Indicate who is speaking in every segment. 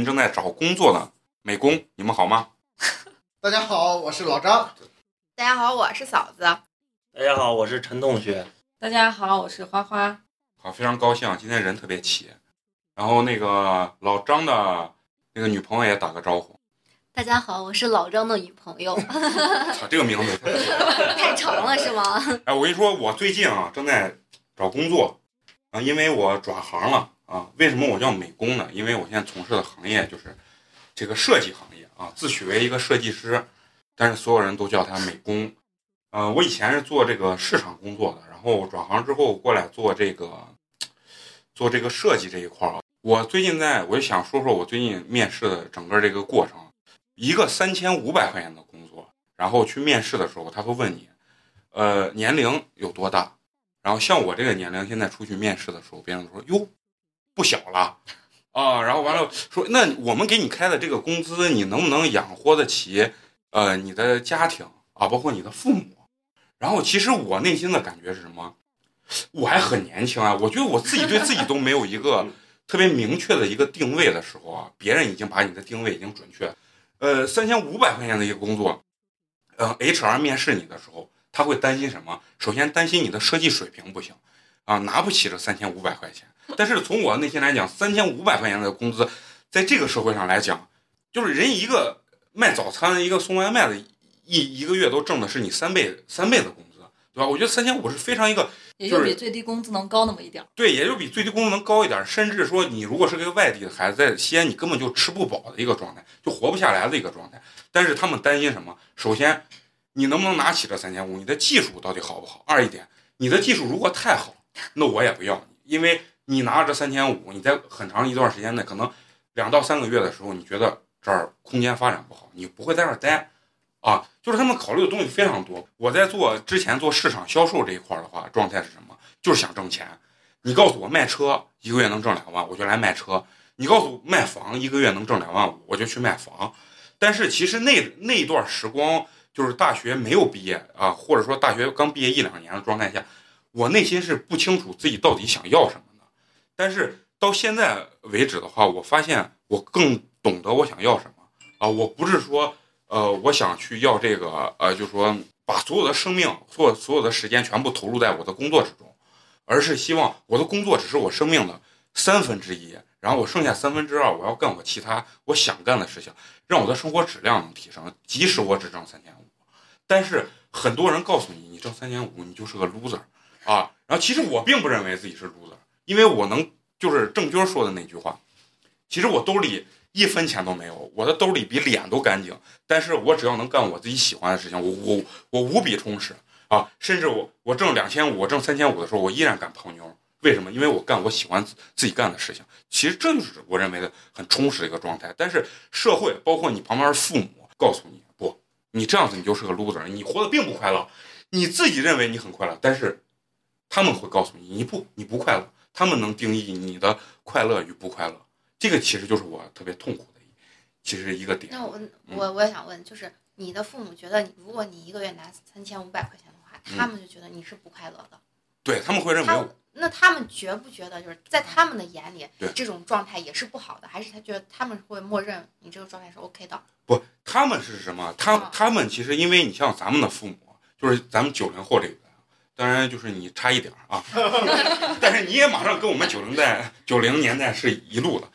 Speaker 1: 近正在找工作的美工，你们好吗？
Speaker 2: 大家好，我是老张。
Speaker 3: 大家好，我是嫂子。
Speaker 4: 大家好，我是陈同学。
Speaker 5: 大家好，我是花花。
Speaker 1: 好，非常高兴，今天人特别齐。然后那个老张的那个女朋友也打个招呼。
Speaker 6: 大家好，我是老张的女朋友。
Speaker 1: 操，这个名字
Speaker 6: 太长了是吗？
Speaker 1: 哎，我跟你说，我最近啊正在找工作啊，因为我转行了啊。为什么我叫美工呢？因为我现在从事的行业就是这个设计行业啊，自诩为一个设计师，但是所有人都叫他美工。呃，我以前是做这个市场工作的，然后转行之后过来做这个做这个设计这一块儿啊。我最近在，我就想说说我最近面试的整个这个过程。一个三千五百块钱的工作，然后去面试的时候，他会问你，呃，年龄有多大？然后像我这个年龄，现在出去面试的时候，别人说哟，不小了啊。然后完了说，那我们给你开的这个工资，你能不能养活得起呃你的家庭啊，包括你的父母？然后其实我内心的感觉是什么？我还很年轻啊，我觉得我自己对自己都没有一个特别明确的一个定位的时候啊，别人已经把你的定位已经准确。呃，三千五百块钱的一个工作，呃，HR 面试你的时候，他会担心什么？首先担心你的设计水平不行，啊，拿不起这三千五百块钱。但是从我内心来讲，三千五百块钱的工资，在这个社会上来讲，就是人一个卖早餐、一个送外卖的，一一个月都挣的是你三倍三倍的工资，对吧？我觉得三千五是非常一个，
Speaker 5: 也就比最低工资能高那么一点儿。
Speaker 1: 对，也就比最低工资能高一点，甚至说你如果是个外地的孩子，在西安你根本就吃不饱的一个状态，就活不下来的一个状态。但是他们担心什么？首先，你能不能拿起这三千五？你的技术到底好不好？二一点，你的技术如果太好，那我也不要你，因为你拿着这三千五，你在很长一段时间内，可能两到三个月的时候，你觉得这儿空间发展不好，你不会在这儿待。啊，就是他们考虑的东西非常多。我在做之前做市场销售这一块的话，状态是什么？就是想挣钱。你告诉我卖车一个月能挣两万，我就来卖车；你告诉我卖房一个月能挣两万五，我就去卖房。但是其实那那段时光，就是大学没有毕业啊，或者说大学刚毕业一两年的状态下，我内心是不清楚自己到底想要什么。但是到现在为止的话，我发现我更懂得我想要什么啊！我不是说。呃，我想去要这个，呃，就是说把所有的生命或所有的时间全部投入在我的工作之中，而是希望我的工作只是我生命的三分之一，然后我剩下三分之二我要干我其他我想干的事情，让我的生活质量能提升。即使我只挣三千五，但是很多人告诉你，你挣三千五你就是个 loser 啊。然后其实我并不认为自己是 loser，因为我能就是郑钧说的那句话，其实我兜里。一分钱都没有，我的兜里比脸都干净。但是我只要能干我自己喜欢的事情，我我我无比充实啊！甚至我我挣两千五，我挣三千五的时候，我依然敢泡妞。为什么？因为我干我喜欢自己干的事情。其实这就是我认为的很充实的一个状态。但是社会，包括你旁边的父母，告诉你不，你这样子你就是个 loser，你活得并不快乐。你自己认为你很快乐，但是他们会告诉你，你不，你不快乐。他们能定义你的快乐与不快乐。这个其实就是我特别痛苦的，其实一个点。
Speaker 3: 那我我我也想问，就是你的父母觉得，如果你一个月拿三千五百块钱的话，他们就觉得你是不快乐的。
Speaker 1: 对他们会认为。
Speaker 3: 那他们觉不觉得，就是在他们的眼里，这种状态也是不好的？还是他觉得他们会默认你这个状态是 OK 的？
Speaker 1: 不，他们是什么？他他们其实因为你像咱们的父母，就是咱们九零后这个。当然，就是你差一点啊，但是你也马上跟我们九零代、九零年代是一路的，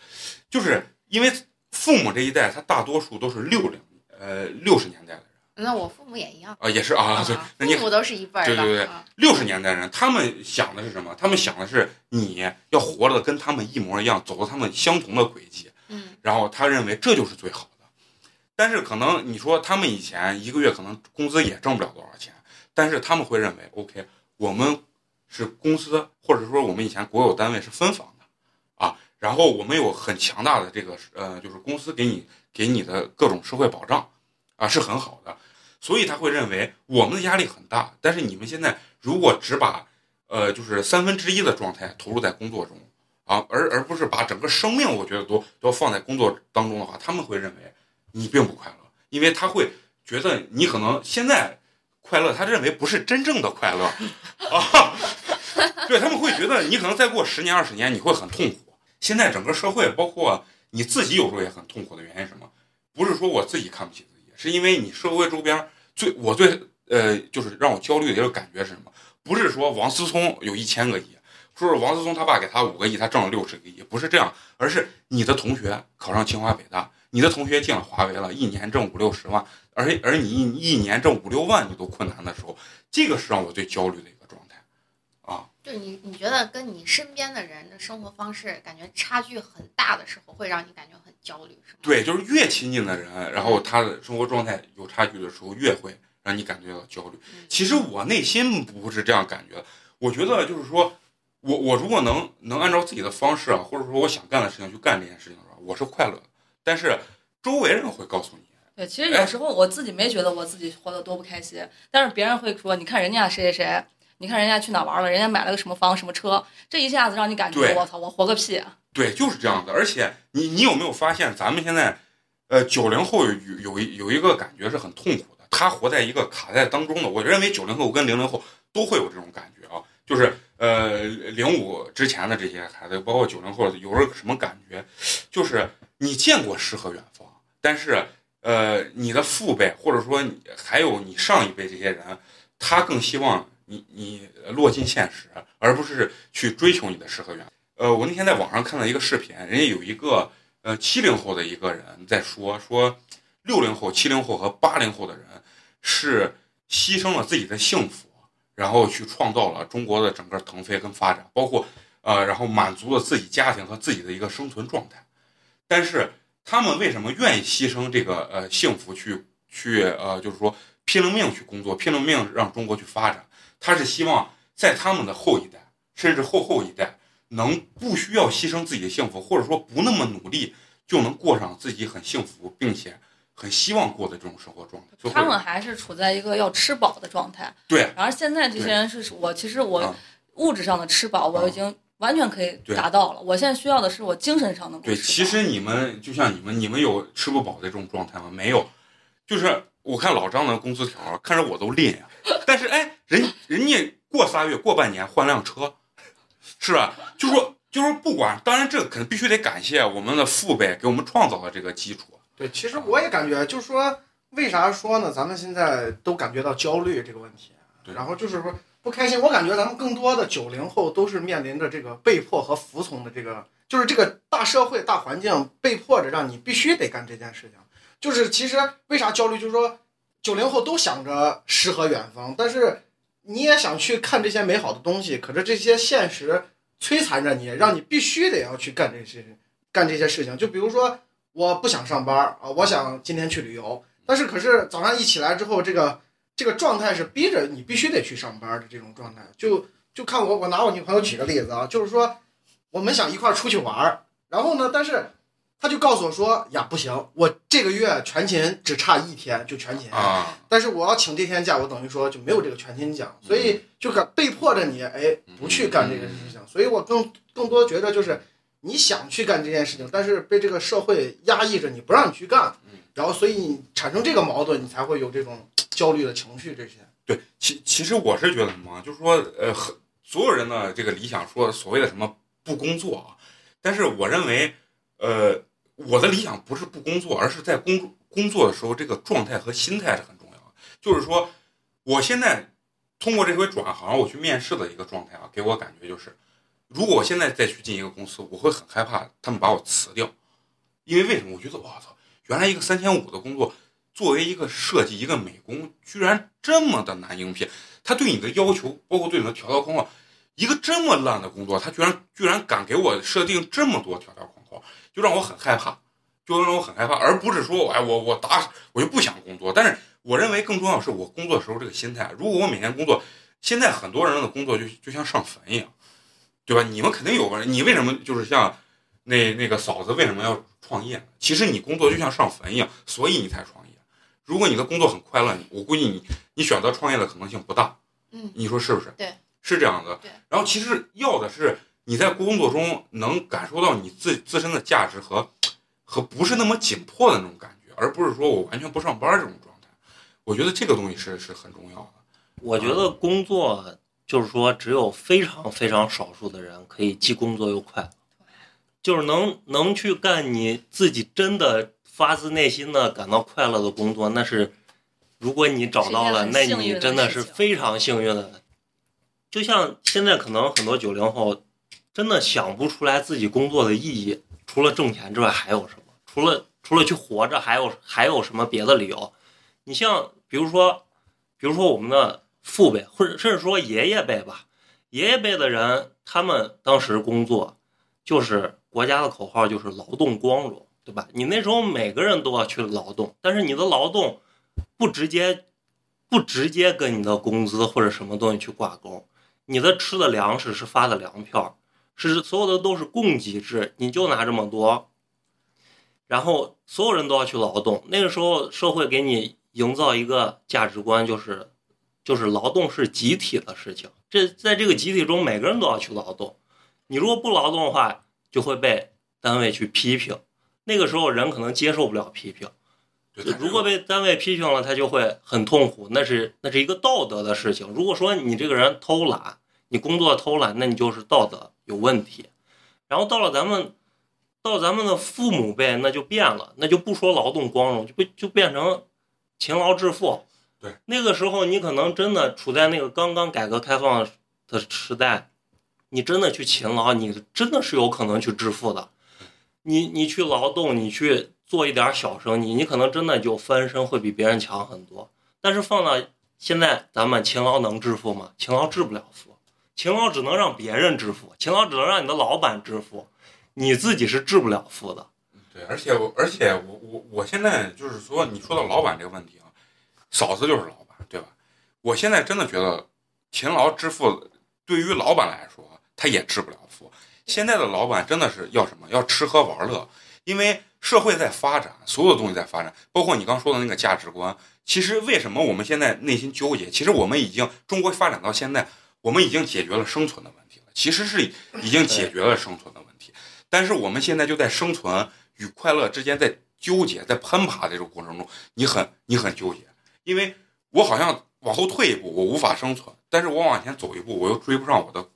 Speaker 1: 就是因为父母这一代，他大多数都是六零呃六十年代的人。
Speaker 3: 那我父母也一样
Speaker 1: 啊，也是啊，对，那你
Speaker 3: 父母都是一辈儿
Speaker 1: 的。对对对，六十年代人，他们想的是什么？他们想的是你要活的跟他们一模一样，走到他们相同的轨迹。
Speaker 3: 嗯，
Speaker 1: 然后他认为这就是最好的。但是可能你说他们以前一个月可能工资也挣不了多少钱，但是他们会认为，OK，我们是公司或者说我们以前国有单位是分房的啊，然后我们有很强大的这个呃，就是公司给你给你的各种社会保障啊是很好的，所以他会认为我们的压力很大，但是你们现在如果只把呃就是三分之一的状态投入在工作中啊，而而不是把整个生命我觉得都都放在工作当中的话，他们会认为你并不快乐，因为他会觉得你可能现在快乐，他认为不是真正的快乐啊，对他们会觉得你可能再过十年二十年你会很痛苦。现在整个社会，包括你自己，有时候也很痛苦的原因是什么？不是说我自己看不起自己，是因为你社会周边最我最呃就是让我焦虑的一个感觉是什么？不是说王思聪有一千个亿，说是王思聪他爸给他五个亿，他挣了六十个亿，不是这样，而是你的同学考上清华北大，你的同学进了华为了，一年挣五六十万，而而你一一年挣五六万你都困难的时候，这个是让我最焦虑的一个状态啊。
Speaker 3: 就是你你觉得跟你身边的人的生活方式感觉差距很大的时候，会让你感觉很焦虑，是吗？
Speaker 1: 对，就是越亲近的人，然后他的生活状态有差距的时候，越会让你感觉到焦虑。
Speaker 3: 嗯
Speaker 1: 其实我内心不是这样感觉的，我觉得就是说，我我如果能能按照自己的方式啊，或者说我想干的事情去干这件事情的话，我是快乐的。但是周围人会告诉你，
Speaker 5: 对，其实有时候我自己没觉得我自己活得多不开心，但是别人会说，你看人家谁谁谁，你看人家去哪玩了，人家买了个什么房什么车，这一下子让你感觉我操，我活个屁啊！
Speaker 1: 对，就是这样子。而且你你有没有发现，咱们现在，呃，九零后有有一有一个感觉是很痛苦的，他活在一个卡在当中的。我认为九零后跟零零后都会有这种感觉啊，就是呃零五之前的这些孩子，包括九零后，有着什么感觉？就是你见过诗和远方，但是呃你的父辈或者说你还有你上一辈这些人，他更希望你你落进现实，而不是去追求你的诗和远方。呃，我那天在网上看到一个视频，人家有一个呃七零后的一个人在说说六零后、七零后和八零后的人是牺牲了自己的幸福，然后去创造了中国的整个腾飞跟发展，包括呃，然后满足了自己家庭和自己的一个生存状态。但是他们为什么愿意牺牲这个呃幸福去去呃，就是说拼了命去工作，拼了命让中国去发展？他是希望在他们的后一代，甚至后后一代。能不需要牺牲自己的幸福，或者说不那么努力，就能过上自己很幸福并且很希望过的这种生活状态。
Speaker 5: 他们还是处在一个要吃饱的状态，
Speaker 1: 对，
Speaker 5: 然后现在这些人是我，其实我
Speaker 1: 啊
Speaker 5: 物质上的吃饱我已经完全可以达到了，我现在需要的是我精神上能够
Speaker 1: 对，其实你们就像你们，你们有吃不饱的这种状态吗？没有，就是我看老张的工资条，看着我都吝呀。但是哎，人人家过仨月、过半年换辆车，是吧？就说就说不管，当然这个肯定必须得感谢我们的父辈给我们创造了这个基础。
Speaker 2: 对，其实我也感觉，就是说，为啥说呢？咱们现在都感觉到焦虑这个问题，
Speaker 1: 对
Speaker 2: 然后就是说不开心。我感觉咱们更多的九零后都是面临着这个被迫和服从的这个，就是这个大社会大环境被迫着让你必须得干这件事情。就是其实为啥焦虑？就是说九零后都想着诗和远方，但是你也想去看这些美好的东西，可是这些现实摧残着你，让你必须得要去干这些干这些事情。就比如说。我不想上班啊，我想今天去旅游，但是可是早上一起来之后，这个这个状态是逼着你必须得去上班的这种状态。就就看我，我拿我女朋友举个例子啊，就是说我们想一块儿出去玩儿，然后呢，但是他就告诉我说呀，不行，我这个月全勤只差一天就全勤，
Speaker 1: 啊，
Speaker 2: 但是我要请这天假，我等于说就没有这个全勤奖，所以就敢被迫着你哎不去干这个事情。所以我更更多觉得就是。你想去干这件事情，但是被这个社会压抑着，你不让你去干，然后所以你产生这个矛盾，你才会有这种 焦虑的情绪。这些
Speaker 1: 对，其其实我是觉得什么，就是说，呃，所有人的这个理想说所谓的什么不工作啊，但是我认为，呃，我的理想不是不工作，而是在工工作的时候，这个状态和心态是很重要的。就是说，我现在通过这回转行，我去面试的一个状态啊，给我感觉就是。如果我现在再去进一个公司，我会很害怕他们把我辞掉，因为为什么？我觉得我操，原来一个三千五的工作，作为一个设计一个美工，居然这么的难应聘。他对你的要求，包括对你的条条框框，一个这么烂的工作，他居然居然敢给我设定这么多条条框框，就让我很害怕。就让我很害怕，而不是说哎我我打我就不想工作。但是我认为更重要的是我工作的时候这个心态。如果我每天工作，现在很多人的工作就就像上坟一样，对吧？你们肯定有个人，你为什么就是像那那个嫂子为什么要创业呢？其实你工作就像上坟一样，所以你才创业。如果你的工作很快乐，我估计你你选择创业的可能性不大。
Speaker 3: 嗯，
Speaker 1: 你说是不是？
Speaker 3: 对，
Speaker 1: 是这样的。
Speaker 3: 对。
Speaker 1: 然后其实要的是你在工作中能感受到你自自身的价值和和不是那么紧迫的那种感觉，而不是说我完全不上班这种状态。我觉得这个东西是是很重要的。
Speaker 4: 我觉得工作就是说，只有非常非常少数的人可以既工作又快乐，就是能能去干你自己真的发自内心的感到快乐的工作，那是如果你找到了，那你真的是非常幸运的。就像现在可能很多九零后真的想不出来自己工作的意义，除了挣钱之外还有什么？除了除了去活着，还有还有什么别的理由？你像比如说，比如说我们的父辈，或者甚至说爷爷辈吧，爷爷辈的人，他们当时工作就是国家的口号就是劳动光荣，对吧？你那时候每个人都要去劳动，但是你的劳动不直接不直接跟你的工资或者什么东西去挂钩，你的吃的粮食是发的粮票，是所有的都是供给制，你就拿这么多，然后所有人都要去劳动。那个时候社会给你营造一个价值观，就是就是劳动是集体的事情，这在这个集体中每个人都要去劳动，你如果不劳动的话，就会被单位去批评。那个时候人可能接受不了批评。如果被单位批评了，他就会很痛苦，那是那是一个道德的事情。如果说你这个人偷懒，你工作偷懒，那你就是道德有问题。然后到了咱们，到咱们的父母辈，那就变了，那就不说劳动光荣，就不就变成勤劳致富。
Speaker 1: 对，
Speaker 4: 那个时候你可能真的处在那个刚刚改革开放的时代，你真的去勤劳，你真的是有可能去致富的。你你去劳动，你去做一点小生意，你可能真的就翻身会比别人强很多。但是放到现在，咱们勤劳能致富吗？勤劳致不了富，勤劳只能让别人致富，勤劳只能让你的老板致富，你自己是致不了富的。
Speaker 1: 对，而且我而且我我我现在就是说，你说到老板这个问题啊，嫂子就是老板，对吧？我现在真的觉得勤劳致富对于老板来说，他也致不了富。现在的老板真的是要什么？要吃喝玩乐，因为社会在发展，所有的东西在发展，包括你刚说的那个价值观。其实为什么我们现在内心纠结？其实我们已经中国发展到现在，我们已经解决了生存的问题了。其实是已经解决了生存的问题，但是我们现在就在生存与快乐之间在纠结，在攀爬的这个过程中，你很你很纠结，因为我好像往后退一步，我无法生存，但是我往前走一步，我又追不上我的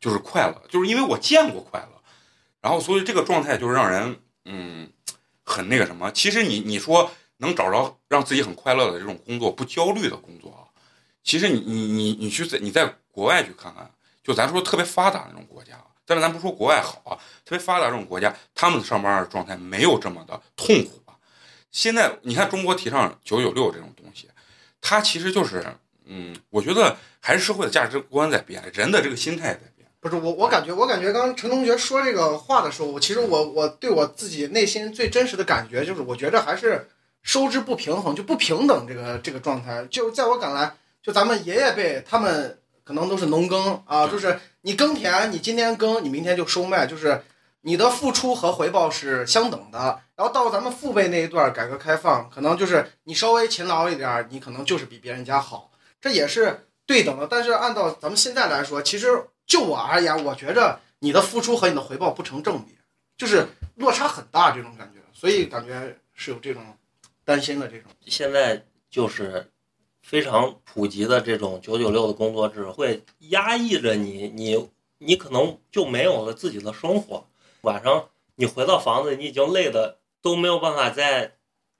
Speaker 1: 就是快乐，就是因为我见过快乐，然后所以这个状态就是让人嗯很那个什么。其实你你说能找着让自己很快乐的这种工作，不焦虑的工作啊，其实你你你你去在你在国外去看看，就咱说特别发达那种国家，但是咱不说国外好啊，特别发达这种国家，他们上班的状态没有这么的痛苦吧？现在你看中国提倡九九六这种东西，它其实就是嗯，我觉得还是社会的价值观在变，人的这个心态在。
Speaker 2: 不是我，我感觉，我感觉刚刚陈同学说这个话的时候，我其实我我对我自己内心最真实的感觉就是，我觉着还是收支不平衡，就不平等这个这个状态。就在我看来，就咱们爷爷辈他们可能都是农耕啊，就是你耕田，你今天耕，你明天就收麦，就是你的付出和回报是相等的。然后到咱们父辈那一段，改革开放，可能就是你稍微勤劳一点儿，你可能就是比别人家好，这也是对等的。但是按照咱们现在来说，其实就我而言，我觉着你的付出和你的回报不成正比，就是落差很大这种感觉，所以感觉是有这种担心的这种。
Speaker 4: 现在就是非常普及的这种九九六的工作制，会压抑着你，你你可能就没有了自己的生活。晚上你回到房子，你已经累的都没有办法再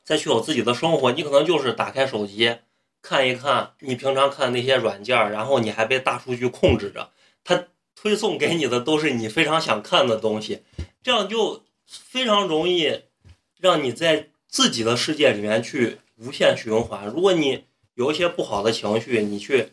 Speaker 4: 再去有自己的生活，你可能就是打开手机看一看你平常看那些软件，然后你还被大数据控制着，它推送给你的都是你非常想看的东西，这样就非常容易让你在自己的世界里面去无限循环。如果你有一些不好的情绪，你去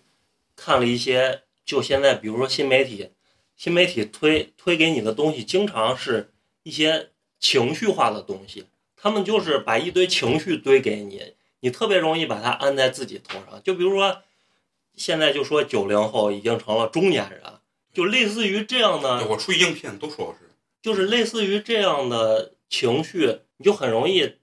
Speaker 4: 看了一些，就现在比如说新媒体，新媒体推推给你的东西，经常是一些情绪化的东西，他们就是把一堆情绪堆给你，你特别容易把它安在自己头上。就比如说，现在就说九零后已经成了中年人，就类似于这样的
Speaker 1: 我出去应聘都说我是，
Speaker 4: 就是类似于这样的情绪，你就很容易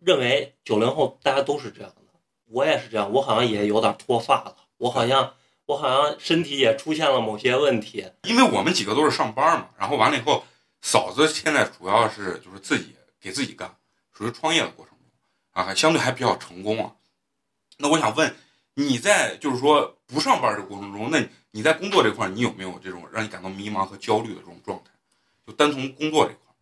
Speaker 4: 认为九零后大家都是这样的。我也是这样，我好像也有点脱发了，我好像我好像身体也出现了某些问题。
Speaker 1: 因为我们几个都是上班嘛，然后完了以后，嫂子现在主要是就是自己给自己干，属于创业的过程中啊，还相对还比较成功啊。那我想问，你在就是说不上班这个过程中，那你你在工作这块儿，你有没有这种让你感到迷茫和焦虑的这种状态？就单从工作这块儿，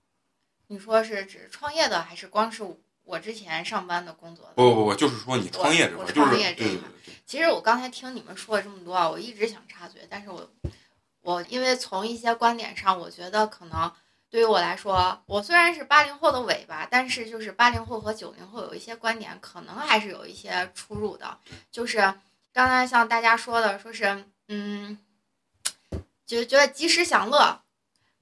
Speaker 3: 你说是指创业的，还是光是我之前上班的工作的？
Speaker 1: 不不不，就是说你创业这块儿，
Speaker 3: 我
Speaker 1: 就是
Speaker 3: 创业这一块
Speaker 1: 对对对对，
Speaker 3: 其实我刚才听你们说了这么多啊，我一直想插嘴，但是我我因为从一些观点上，我觉得可能对于我来说，我虽然是八零后的尾巴，但是就是八零后和九零后有一些观点可能还是有一些出入的。就是刚才像大家说的，说是嗯，就觉得及时享乐，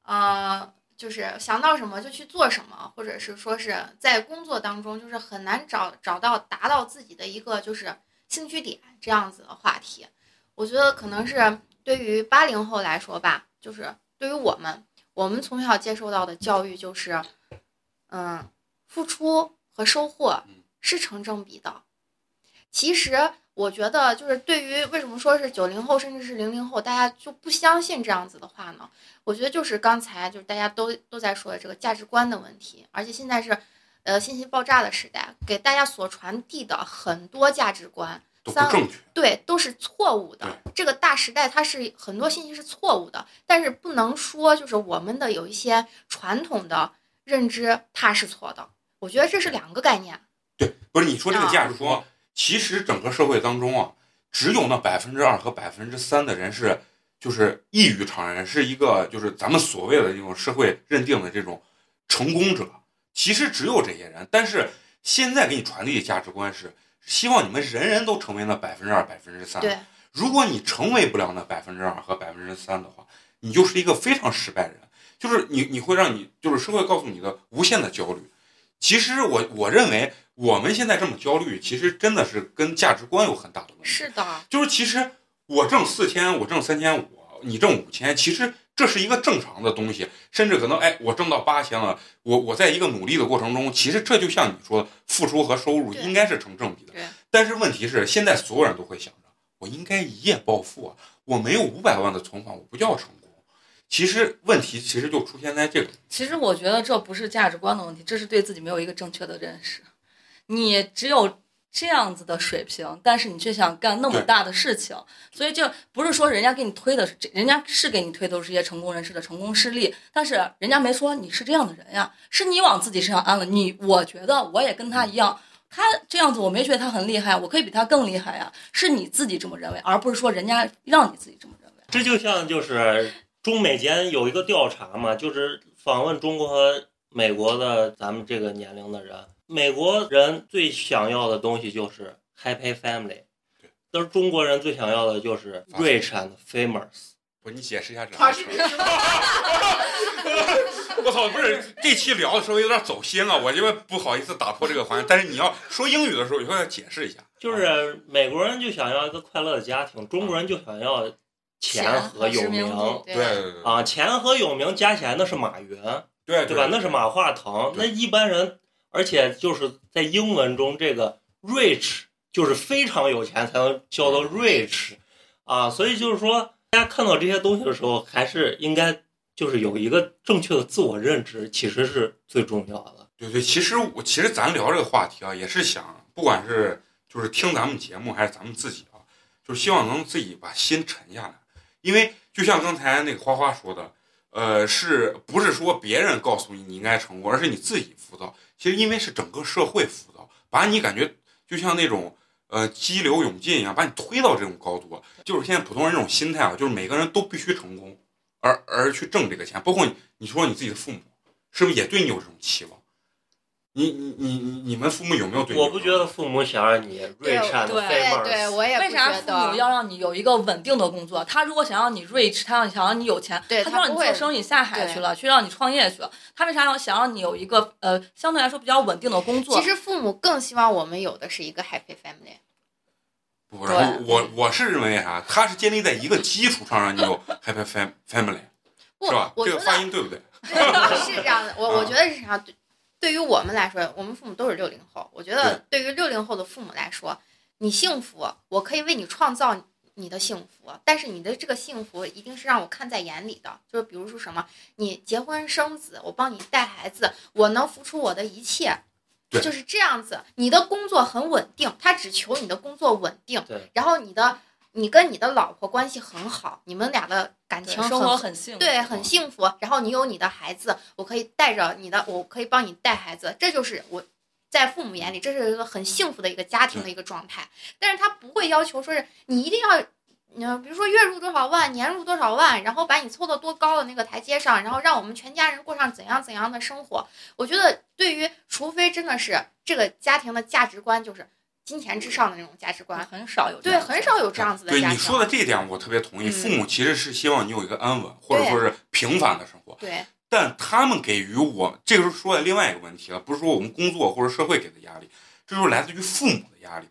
Speaker 3: 呃，就是想到什么就去做什么，或者是说是在工作当中就是很难找找到达到自己的一个就是兴趣点这样子的话题。我觉得可能是对于八零后来说吧，就是对于我们，我们从小接受到的教育就是，嗯，付出和收获是成正比的。其实我觉得，就是对于为什么说是九零后甚至是零零后，大家就不相信这样子的话呢？我觉得就是刚才就是大家都都在说的这个价值观的问题，而且现在是，呃，信息爆炸的时代，给大家所传递的很多价值观，三。对，都是错误的。这个大时代，它是很多信息是错误的，但是不能说就是我们的有一些传统的认知它是错的。我觉得这是两个概念。
Speaker 1: 对，不是你说这个
Speaker 3: 啊
Speaker 1: 价值观，其实整个社会当中啊，只有那百分之二和百分之三的人是就是异于常人，是一个就是咱们所谓的这种社会认定的这种成功者。其实只有这些人，但是现在给你传递的价值观是希望你们人人都成为那百分之二、百分之三。
Speaker 3: 对，
Speaker 1: 如果你成为不了那百分之二和百分之三的话，你就是一个非常失败的人，就是你你会让你就是社会告诉你的无限的焦虑。其实我我认为我们现在这么焦虑，其实真的是跟价值观有很大的问题。
Speaker 3: 是的，
Speaker 1: 就是其实我挣四千，我挣三千五，你挣五千，其实这是一个正常的东西，甚至可能哎，我挣到八千了，我我在一个努力的过程中，其实这就像你说的，付出和收入应该是成正比的
Speaker 3: 对。
Speaker 1: 但是问题是，现在所有人都会想着，我应该一夜暴富啊，我没有五百万的存款，我不叫成功。其实问题其实就出现在这个，
Speaker 5: 其实我觉得这不是价值观的问题，这是对自己没有一个正确的认识。你只有这样子的水平，但是你却想干那么大的事情，所以就不是说人家给你推的是，人家是给你推的都是一些成功人士的成功事例，但是人家没说你是这样的人呀，是你往自己身上安了。你我觉得我也跟他一样。他这样子，我没觉得他很厉害，我可以比他更厉害呀。是你自己这么认为，而不是说人家让你自己这么认为。
Speaker 4: 这就像就是中美间有一个调查嘛，就是访问中国和美国的咱们这个年龄的人，美国人最想要的东西就是 happy family，
Speaker 1: 对
Speaker 4: 但是中国人最想要的就是 rich and famous。
Speaker 1: 不，你解释一下这
Speaker 2: 他
Speaker 1: 个
Speaker 2: 是。
Speaker 1: 我操，不是这期聊的稍微有点走心了，我因为不好意思打破这个环境。但是你要说英语的时候，以后要解释一下。
Speaker 4: 就是美国人就想要一个快乐的家庭，中国人就想要钱和有
Speaker 5: 名
Speaker 4: 名
Speaker 1: 对对对
Speaker 4: 啊，钱和有名加起来那是马云，
Speaker 1: 对
Speaker 4: 对吧？那是马化腾。那一般人，而且就是在英文中，这个 rich 就是非常有钱才能叫做 rich 啊，所以就是说，大家看到这些东西的时候，还是应该就是有一个正确的自我认知，其实是最重要的。
Speaker 1: 对对，其实我其实咱聊这个话题啊，也是想，不管是就是听咱们节目，还是咱们自己啊，就是希望能自己把心沉下来。因为就像刚才那个花花说的，呃，是不是说别人告诉你你应该成功，而是你自己浮躁？其实因为是整个社会浮躁，把你感觉就像那种呃激流勇进一样，把你推到这种高度。就是现在普通人这种心态啊，就是每个人都必须成功，而而去挣这个钱。包括你，说你自己的父母，是不是也对你有这种期望？你你你你你们父母有没有对你？
Speaker 4: 我不觉得父母想让你 rich and
Speaker 5: 对
Speaker 4: famous，
Speaker 3: 对对，我也不
Speaker 5: 为啥父母要让你有一个稳定的工作？他如果想让你 rich，他要想让你有钱，他就让你做生意下海去了，去让你创业去了。他为啥要想让你有一个呃相对来说比较稳定的工作？
Speaker 3: 其实父母更希望我们有的是一个 happy family。
Speaker 1: 不，然后我我是认为啥？他是建立在一个基础上让你有 happy fam family，是吧？，这个发音对不对？
Speaker 3: 是这样的，我我
Speaker 1: 啊
Speaker 3: 觉得是啥？对，于我们来说，我们父母都是六零后。我觉得对于六零后的父母来说，你幸福，我可以为你创造你的幸福，但是你的这个幸福一定是让我看在眼里的。就是比如说什么，你结婚生子，我帮你带孩子，我能付出我的一切。就是这样子，你的工作很稳定，他只求你的工作稳定，
Speaker 4: 对
Speaker 3: 然后你的你跟你的老婆关系很好，你们俩的感情
Speaker 5: 生活很幸福，
Speaker 3: 对，很幸福。然后你有你的孩子，我可以带着你的，我可以帮你带孩子，这就是我在父母眼里，这是一个很幸福的一个家庭的一个状态。但是他不会要求说是你一定要。你，比如说月入多少万，年入多少万，然后把你凑到多高的那个台阶上，然后让我们全家人过上怎样怎样的生活。我觉得，对于除非真的是这个家庭的价值观就是金钱至上的那种价值观，
Speaker 5: 很少有
Speaker 3: 对，很少有这样子的。
Speaker 1: 对你说的这一点，我特别同意。
Speaker 3: 嗯
Speaker 1: 父母其实是希望你有一个安稳，或者说是平凡的生活，
Speaker 3: 对
Speaker 1: 但他们给予我，这个是说的另外一个问题了，不是说我们工作或者社会给的压力，这就是来自于父母的压力。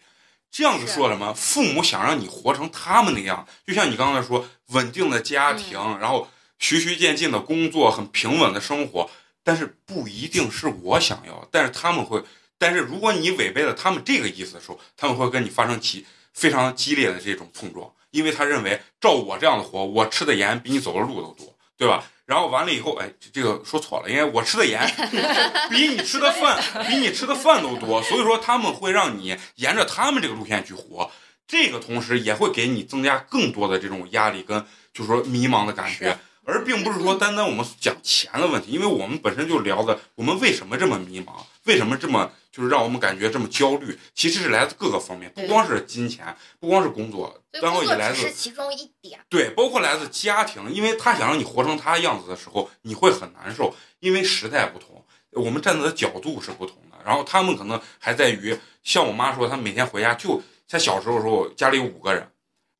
Speaker 1: 这样子说什么？父母想让你活成他们那样，就像你刚才说，稳定的家庭，
Speaker 3: 嗯
Speaker 1: 然后循序渐进的工作，很平稳的生活，但是不一定是我想要，但是他们会，但是如果你违背了他们这个意思的时候，他们会跟你发生起非常激烈的这种碰撞，因为他认为照我这样的活，我吃的盐比你走的路都多，对吧？然后完了以后，哎，这个说错了，因为我吃的盐 比你吃的饭比你吃的饭都多，所以说他们会让你沿着他们这个路线去活，这个同时也会给你增加更多的这种压力跟就是说迷茫的感觉，而并不是说单单我们讲钱的问题，因为我们本身就聊的我们为什么这么迷茫，为什么这么就是让我们感觉这么焦虑，其实是来自各个方面，不光是金钱，不光是工作，然后也来自
Speaker 3: 是其中一点。
Speaker 1: 对，包括来自家庭，因为他想让你活成他样子的时候，你会很难受，因为时代不同，我们站在的角度是不同的。然后他们可能还在于，像我妈说，她每天回家就她小时候的时候，家里有五个人，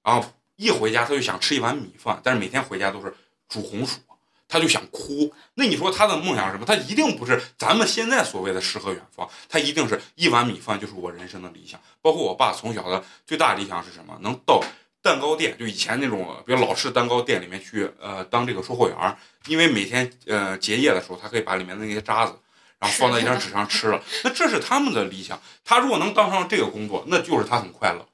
Speaker 1: 然后一回家她就想吃一碗米饭，但是每天回家都是煮红薯，他就想哭。那你说他的梦想是什么？他一定不是咱们现在所谓的诗和远方，他一定是一碗米饭就是我人生的理想。包括我爸从小的最大理想是什么？能到蛋糕店，就以前那种比较老式蛋糕店里面去，呃，当这个售货员，因为每天呃结业的时候，他可以把里面的那些渣子，然后放在一张纸上吃了。那这是他们的理想。他如果能当上这个工作，那就是他很快乐。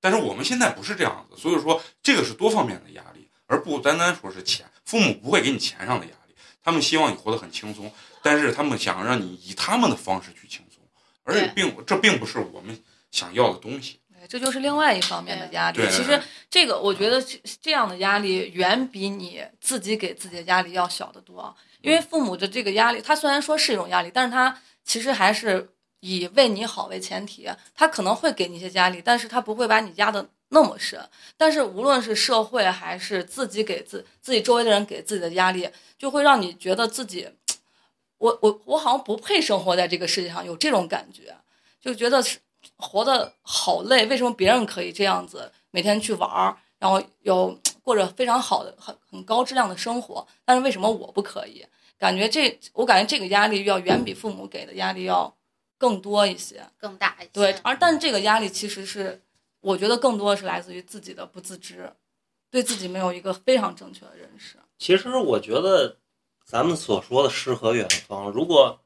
Speaker 1: 但是我们现在不是这样子，所以说这个是多方面的压力，而不单单说是钱。父母不会给你钱上的压力，他们希望你活得很轻松，但是他们想让你以他们的方式去轻松，而且并这并不是我们想要的东西。
Speaker 5: 对这就是另外一方面的压力。其实这个我觉得这这样的压力远比你自己给自己的压力要小得多。因为父母的这个压力，他虽然说是一种压力，但是他其实还是以为你好为前提，他可能会给你一些压力，但是他不会把你压得那么深。但是无论是社会还是自己给自自己周围的人给自己的压力，就会让你觉得自己，我我我好像不配生活在这个世界上，有这种感觉，就觉得是活得好累。为什么别人可以这样子每天去玩儿，然后有过着非常好的、很很高质量的生活，但是为什么我不可以？感觉这我感觉这个压力要远比父母给的压力要更多一些。
Speaker 3: 更大一些。
Speaker 5: 对，而但是这个压力其实是我觉得更多的是来自于自己的不自知，对自己没有一个非常正确的认识。
Speaker 4: 其实我觉得咱们所说的诗和远方，如果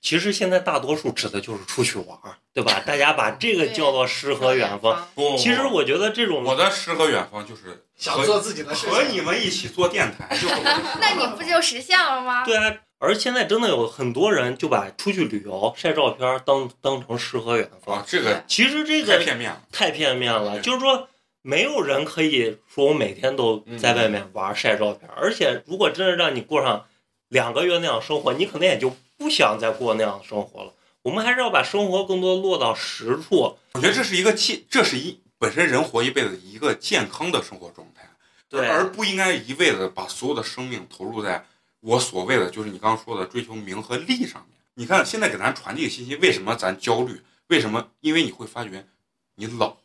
Speaker 4: 其实现在大多数指的就是出去玩儿，对吧？大家把这个叫做诗和远方。。其实我觉得这种
Speaker 1: 我的诗和远方就是
Speaker 2: 想做自己的事
Speaker 1: 和。你们一起做电台，就
Speaker 3: 那你不就实现了吗？
Speaker 4: 对啊，而现在真的有很多人就把出去旅游晒照片儿当当成诗和远方。
Speaker 1: 啊，这个
Speaker 4: 其实这个
Speaker 1: 太片面了。
Speaker 4: 太片面了，就是说没有人可以说我每天都在外面玩晒照片，而且如果真的让你过上两个月那样生活，你可能也就不想再过那样的生活了。我们还是要把生活更多落到实处。
Speaker 1: 我觉得这是一个健，这是一本身人活一辈子一个健康的生活状态，
Speaker 4: 对，
Speaker 1: 而不应该一味的把所有的生命投入在我所谓的就是你刚刚说的追求名和利上面。你看现在给咱传递的信息，为什么咱焦虑？为什么？因为你会发觉你老。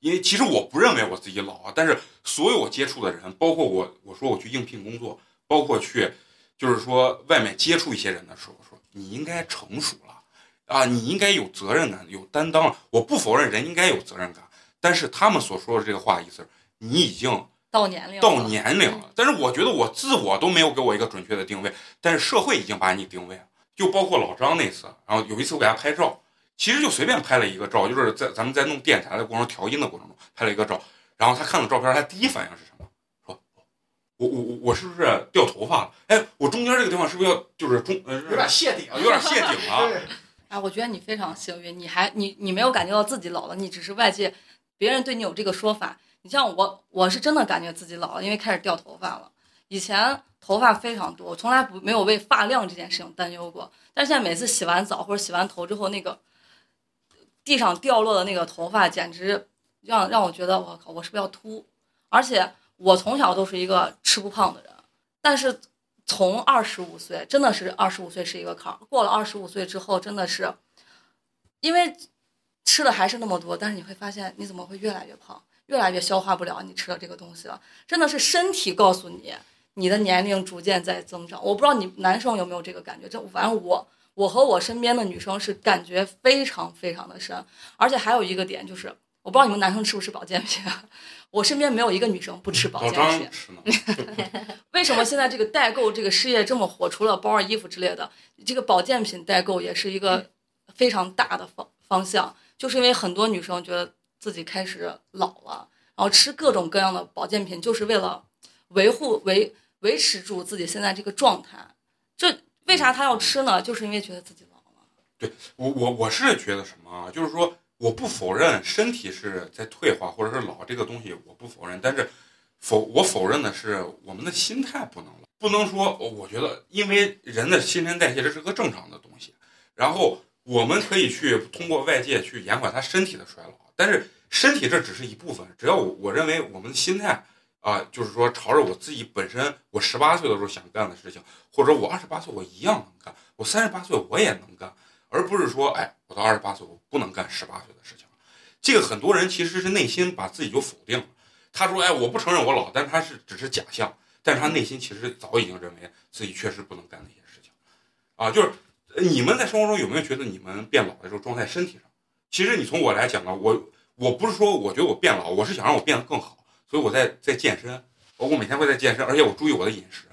Speaker 1: 因为其实我不认为我自己老啊，但是所有我接触的人，包括我，我说我去应聘工作，包括去，就是说外面接触一些人的时候，说你应该成熟了啊，你应该有责任感、有担当了。我不否认人应该有责任感，但是他们所说的这个话意思，你已经
Speaker 5: 到年龄了
Speaker 1: 到年龄了。但是我觉得我自我都没有给我一个准确的定位，但是社会已经把你定位了。就包括老张那次，然后有一次我给他拍照。其实就随便拍了一个照，就是在咱们在弄电台的过程中调音的过程中拍了一个照，然后他看到照片，他第一反应是什么？说，我我我我是不是掉头发了？哎，我中间这个地方是不是要就是中呃
Speaker 2: 有点谢顶，
Speaker 1: 有点谢顶了？
Speaker 2: 对，
Speaker 5: 啊，我觉得你非常幸运，你还你你没有感觉到自己老了，你只是外界别人对你有这个说法。你像我，我是真的感觉自己老了，因为开始掉头发了。以前头发非常多，我从来不没有为发量这件事情担忧过。但是现在每次洗完澡或者洗完头之后，那个地上掉落的那个头发，简直让让我觉得我靠，我是不是要秃？而且我从小都是一个吃不胖的人，但是从二十五岁，真的是二十五岁是一个坎儿。过了二十五岁之后，真的是因为吃的还是那么多，但是你会发现你怎么会越来越胖，越来越消化不了你吃的这个东西了。真的是身体告诉你，你的年龄逐渐在增长。我不知道你男生有没有这个感觉，这反正我。我和我身边的女生是感觉非常非常的深，而且还有一个点就是，我不知道你们男生吃不吃保健品，我身边没有一个女生不吃保健品。为什么现在这个代购这个事业这么火？除了包儿、衣服之类的，这个保健品代购也是一个非常大的方方向，就是因为很多女生觉得自己开始老了，然后吃各种各样的保健品，就是为了维护维维持住自己现在这个状态。这为啥他要吃呢？就是因为觉得自己老了。
Speaker 1: 对我，我我是觉得什么啊？就是说，我不否认身体是在退化或者是老这个东西，我不否认。但是否我否认的是我们的心态不能老，不能说我觉得，因为人的新陈代谢这是个正常的东西，然后我们可以去通过外界去延缓他身体的衰老，但是身体这只是一部分。只要我我认为我们的心态。啊，就是说，朝着我自己本身，我十八岁的时候想干的事情，或者我二十八岁我一样能干，我三十八岁我也能干，而不是说，哎，我到二十八岁我不能干十八岁的事情。这个很多人其实是内心把自己就否定了。他说，哎，我不承认我老，但是他是只是假象，但是他内心其实早已经认为自己确实不能干那些事情。啊，就是你们在生活中有没有觉得你们变老的时候状态身体上？其实你从我来讲呢，我我不是说我觉得我变老，我是想让我变得更好。所以我在在健身，包括每天会在健身，而且我注意我的饮食。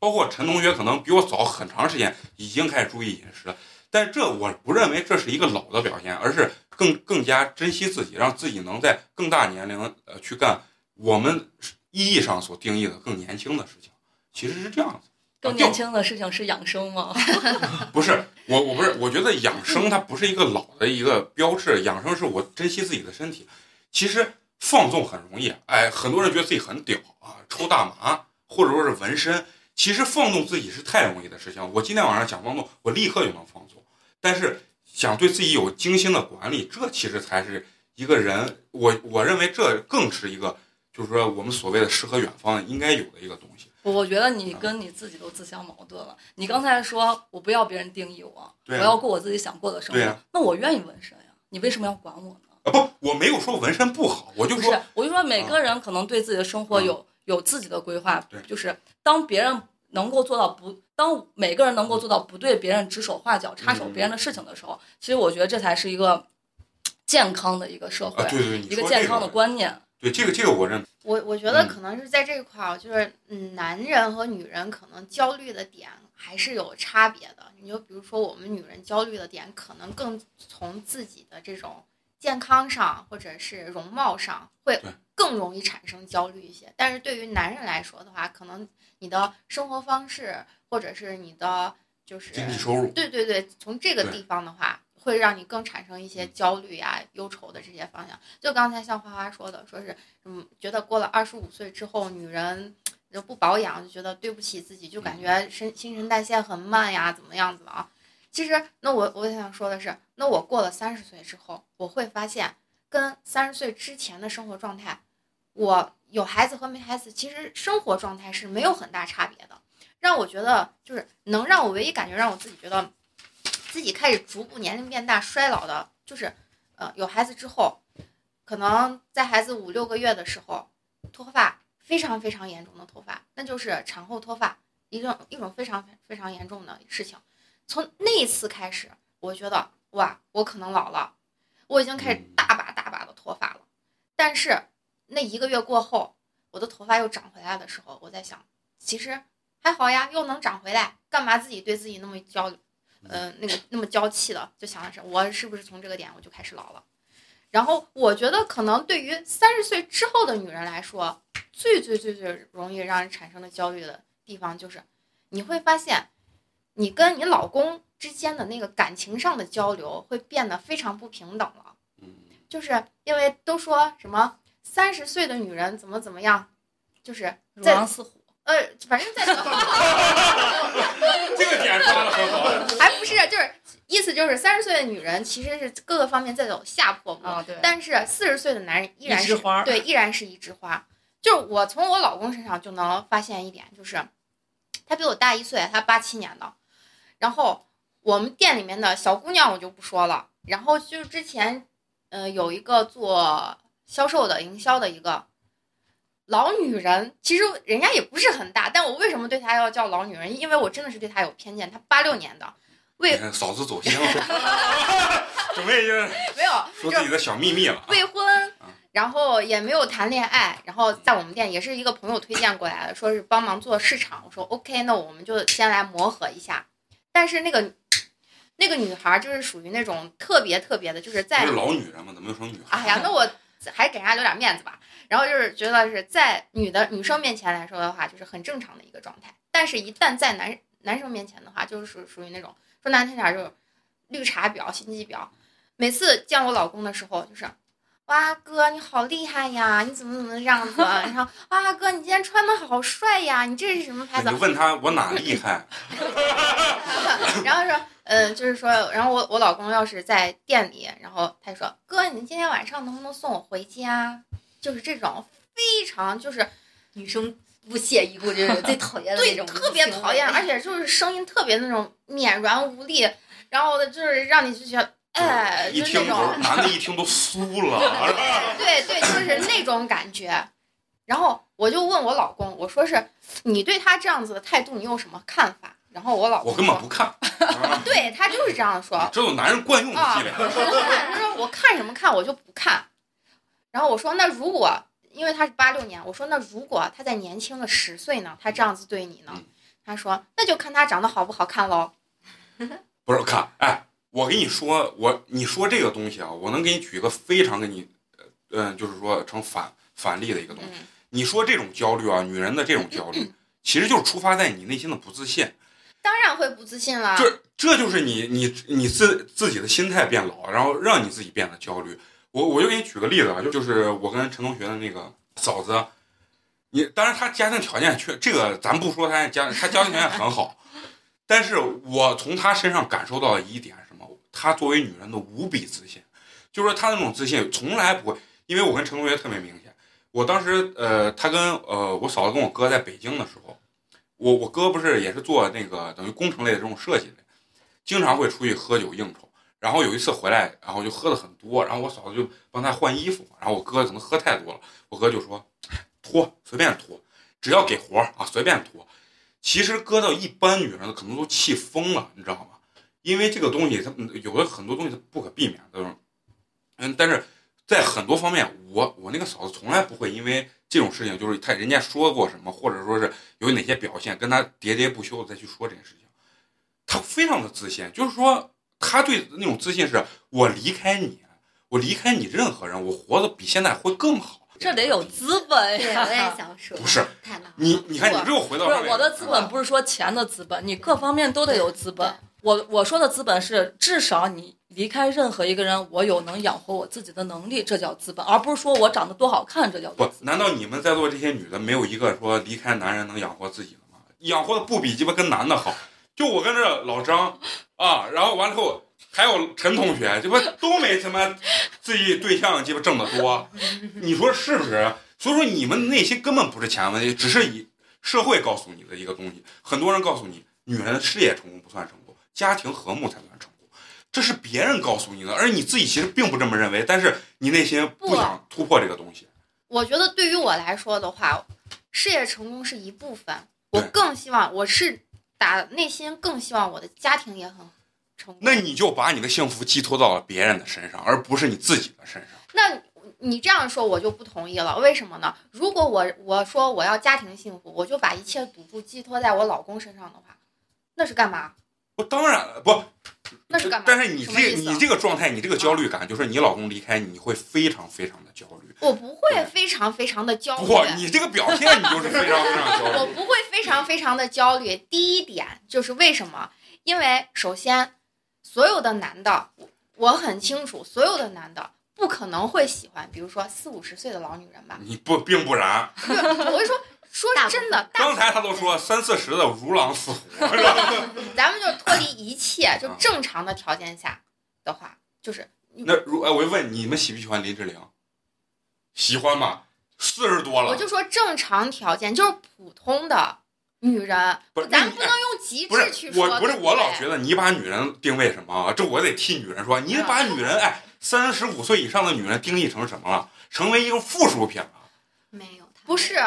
Speaker 1: 包括陈同学可能比我早很长时间已经开始注意饮食了，但这我不认为这是一个老的表现，而是更更加珍惜自己，让自己能在更大年龄呃去干我们意义上所定义的更年轻的事情。其实是这样子。
Speaker 5: 更年轻的事情是养生吗？
Speaker 1: 不是，我我不是，我觉得养生它不是一个老的一个标志，养生是我珍惜自己的身体。其实。放纵很容易，哎，很多人觉得自己很屌啊，抽大麻或者说是纹身，其实放纵自己是太容易的事情。我今天晚上想放纵，我立刻就能放纵。但是想对自己有精心的管理，这其实才是一个人，我我认为这更是一个，就是说我们所谓的诗和远方应该有的一个东西。
Speaker 5: 我觉得你跟你自己都自相矛盾了。你刚才说我不要别人定义我，
Speaker 1: 我
Speaker 5: 要过我自己想过的生
Speaker 1: 活，
Speaker 5: 那我愿意纹身呀，你为什么要管我呢？
Speaker 1: 啊不，我没有说纹身不好，我就
Speaker 5: 说，我就说每个人可能对自己的生活有有自己的规划，就是当别人能够做到不，当每个人能够做到不对别人指手画脚、插手别人的事情的时候，其实我觉得这才是一个健康的一个社会，
Speaker 1: 对对，
Speaker 5: 一个健康的观念。
Speaker 1: 对这个这个我认。
Speaker 3: 我我觉得可能是在这一块儿，就是嗯，男人和女人可能焦虑的点还是有差别的。你就比如说我们女人焦虑的点，可能更从自己的这种。健康上或者是容貌上会更容易产生焦虑一些，但是对于男人来说的话，可能你的生活方式或者是你的就是
Speaker 1: 经济收入，
Speaker 3: 对对对，从这个地方的话，会让你更产生一些焦虑呀、忧愁的这些方向。就刚才像花花说的，说是嗯，觉得过了二十五岁之后，女人就不保养，就觉得对不起自己，就感觉身新陈代谢很慢呀，怎么样子的啊？其实，那我我想说的是，那我过了三十岁之后，我会发现跟三十岁之前的生活状态，我有孩子和没孩子，其实生活状态是没有很大差别的。让我觉得就是能让我唯一感觉让我自己觉得自己开始逐步年龄变大衰老的，就是呃有孩子之后，可能在孩子五六个月的时候，脱发非常非常严重的脱发，那就是产后脱发，一种一种非常非常严重的事情。从那一次开始，我觉得哇，我可能老了，我已经开始大把大把的脱发了。但是那一个月过后，我的头发又长回来的时候，我在想，其实还好呀，又能长回来，干嘛自己对自己那么焦虑，呃，那个那么娇气的？就想的是，我是不是从这个点我就开始老了？然后我觉得，可能对于三十岁之后的女人来说，最最最最容易让人产生的焦虑的地方，就是你会发现，你跟你老公之间的那个感情上的交流会变得非常不平等了。
Speaker 1: 嗯，
Speaker 3: 就是因为都说什么三十岁的女人怎么怎么样，就是
Speaker 5: 如
Speaker 3: 在
Speaker 5: 狼似虎。
Speaker 3: 呃，反正在
Speaker 1: 这个点抓的很好。
Speaker 3: 还不是就是意思就是三十岁的女人其实是各个方面在走下坡路，
Speaker 5: 啊，对，
Speaker 3: 但是四十岁的男人依然是
Speaker 5: 一枝花
Speaker 3: 对，依然是一枝花。就是我从我老公身上就能发现一点，就是他比我大一岁，他八七年的。然后我们店里面的小姑娘我就不说了，然后就是之前，呃，有一个做销售的、营销的一个老女人，其实人家也不是很大，但我为什么对她要叫老女人？因为我真的是对她有偏见。她八六年的，
Speaker 1: 你
Speaker 3: 未
Speaker 1: 嫂子走心了，准备就是
Speaker 3: 没有就
Speaker 1: 说自己的小秘密了啊。
Speaker 3: 未婚
Speaker 1: 啊，
Speaker 3: 然后也没有谈恋爱，然后在我们店也是一个朋友推荐过来的，说是帮忙做市场。我说 OK，那我们就先来磨合一下。但是那个那个女孩就是属于那种特别特别的，就是在
Speaker 1: 不是老女人吗？怎么又成女孩？
Speaker 3: 哎呀，那我还给人家留点面子吧。然后就是觉得是在女的女生面前来说的话，就是很正常的一个状态。但是，一旦在男男生面前的话，就是属属于那种说难听点就是绿茶婊、心机婊。每次见我老公的时候，就是哇哥你好厉害呀，你怎么怎么这样子？然后哇哥你今天穿的好帅呀，你这是什么牌子
Speaker 1: 你？问他我哪厉害？
Speaker 3: 然后说，嗯，就是说，然后我我老公要是在店里，然后他就说，哥，你今天晚上能不能送我回家？就是这种非常就是
Speaker 6: 女生不屑一顾，就是最讨厌的那种，
Speaker 3: 对特别讨厌，而且 就是声音特别那种绵软无力，然后呢就是让你就觉得，哎，
Speaker 1: 一
Speaker 3: 就是那种
Speaker 1: 听不是，男的一听都酥了，
Speaker 3: 对对，就是那种感觉。然后我就问我老公，我说是你对他这样子的态度，你有什么看法？然后我老公
Speaker 1: 我根本不看，啊
Speaker 3: 对他就是这样说，
Speaker 1: 这有男人惯用的
Speaker 3: 啊，
Speaker 1: 伎俩。
Speaker 3: 我不看，他说我看什么看，我就不看。然后我说那如果，因为他是八六年，我说那如果他在年轻的十岁呢，他这样子对你呢
Speaker 1: 嗯？
Speaker 3: 他说那就看他长得好不好看喽。
Speaker 1: 不是看，哎，我跟你说，我你说这个东西啊，我能给你举一个非常给你，呃嗯、就是说成反反例的一个东西。
Speaker 3: 嗯
Speaker 1: 你说这种焦虑啊，女人的这种焦虑，其实就是出发在你内心的不自信，
Speaker 3: 当然会不自信了。
Speaker 1: 这这就是你你你自自己的心态变老，然后让你自己变得焦虑。我我就给你举个例子啊，就就是我跟陈同学的那个嫂子，你当然她家庭条件确这个咱不说她家她家庭条件很好，但是我从她身上感受到的一点什么？她作为女人的无比自信，就是说她那种自信从来不会，因为我跟陈同学特别明显，我当时呃，她跟呃我嫂子跟我哥在北京的时候，我我哥不是也是做那个等于工程类的这种设计的，经常会出去喝酒应酬。然后有一次回来，然后就喝的很多，然后我嫂子就帮他换衣服，然后我哥可能喝太多了，我哥就说脱随便脱，只要给活儿啊随便脱。其实搁到一般女人可能都气疯了，你知道吗？因为这个东西它嗯有的很多东西它不可避免的，嗯，但是在很多方面，我我那个嫂子从来不会因为这种事情，就是他人家说过什么，或者说是有哪些表现，跟他喋喋不休的再去说这件事情，她非常的自信，就是说。他对那种自信是，我离开你，我离开你任何人，我活得比现在会更好。
Speaker 5: 这得有资本，呀。
Speaker 6: 我也想说，
Speaker 1: 不是。你，你看你又回到
Speaker 5: 不是我的资本，不是说钱的资本，你各方面都得有资本。我我说的资本是，至少你离开任何一个人，我有能养活我自己的能力，这叫资本，而不是说我长得多好看，这叫
Speaker 1: 不
Speaker 5: 做资？本。
Speaker 1: 难道你们在座这些女的没有一个说离开男人能养活自己的吗？养活的不比鸡巴跟男的好。就我跟这老张啊，然后完了后还有陈同学，鸡巴都没他妈自己对象鸡巴挣得多，你说是不是？所以说你们内心根本不是钱问题，只是以社会告诉你的一个东西。很多人告诉你，女人事业成功不算成功，家庭和睦才算成功。这是别人告诉你的，而你自己其实并不这么认为，但是你内心不
Speaker 3: 不
Speaker 1: 想突破这个东西。
Speaker 3: 我觉得对于我来说的话，事业成功是一部分，我更希望我是打内心更希望我的家庭也很成功。
Speaker 1: 那你就把你的幸福寄托到了别人的身上，而不是你自己的身上。
Speaker 3: 那你这样说我就不同意了，为什么呢？如果我我说我要家庭幸福，我就把一切赌注寄托在我老公身上的话，那是干嘛？
Speaker 1: 不，当然了，不，
Speaker 3: 那是干嘛
Speaker 1: 但是你这你这个状态，你这个焦虑感，就是你老公离开你，你会非常非常的焦虑。
Speaker 3: 我不会非常非常的焦虑。
Speaker 1: 不，你这个表现你就是非常非常焦虑。
Speaker 3: 我不会非常非常的焦虑。第一点就是为什么？因为首先，所有的男的，我我很清楚，所有的男的不可能会喜欢，比如说四五十岁的老女人吧。
Speaker 1: 你不并不然，
Speaker 3: 我会说说真的，
Speaker 1: 刚才他都说三四十的如狼似虎，
Speaker 3: 咱们就脱离一切，就
Speaker 1: 啊
Speaker 3: 正常的条件下的话，就是
Speaker 1: 那如哎，我就问你们喜不喜欢林志玲？喜欢吗？四十多了，
Speaker 3: 我就说正常条件，就是普通的女人，
Speaker 1: 不是
Speaker 3: 咱不能用极致去说。
Speaker 1: 我，不是我老觉得你把女人定位什么啊？这我得替女人说，你把女人哎三十五岁以上的女人定义成什么了？成为一个附属品了。
Speaker 6: 没有，
Speaker 3: 不是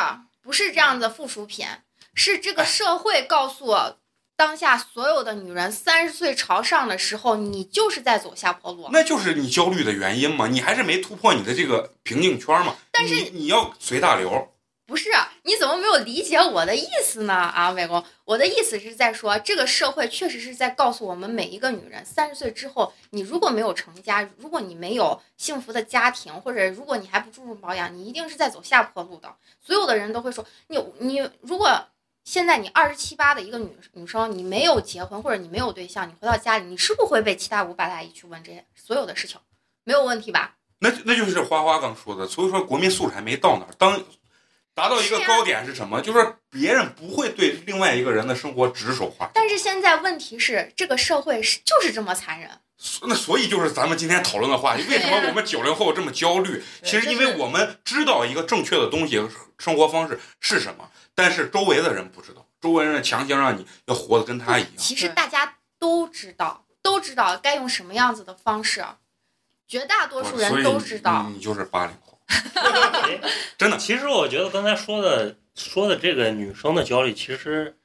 Speaker 3: 不是这样的附属品，是这个
Speaker 1: 哎
Speaker 3: 社会告诉我，当下所有的女人三十岁朝上的时候，你就是在走下坡路。
Speaker 1: 那就是你焦虑的原因嘛？你还是没突破你的这个瓶颈圈嘛？
Speaker 3: 但是
Speaker 1: 你你要随大流，
Speaker 3: 不是，你怎么没有理解我的意思呢？啊，伟工，我的意思是在说，这个社会确实是在告诉我们每一个女人，三十岁之后，你如果没有成家，如果你没有幸福的家庭，或者如果你还不注重保养，你一定是在走下坡路的。所有的人都会说，你你如果现在你二十七八的一个女女生，你没有结婚或者你没有对象，你回到家里，你是不会被七大姑八大姨去问这些所有的事情？没有问题吧？
Speaker 1: 那那就是花花刚说的，所以说国民素质还没到那儿。当达到一个高点是什么？就是别人不会对另外一个人的生活指手画脚。
Speaker 3: 但是现在问题是，这个社会是就是这么残忍。
Speaker 1: 那所以就是咱们今天讨论的话题，为什么我们九零后这么焦虑？其实因为我们知道一个正确的东西，生活方式是什么，但是周围的人不知道，周围人强行让你要活得跟他一样。
Speaker 3: 其实大家都知道，都知道该用什么样子的方式，绝大多数人都知道。
Speaker 1: 你你就是八零后，
Speaker 4: 哎
Speaker 1: 真的。
Speaker 4: 其实我觉得刚才说的说的这个女生的焦虑，其实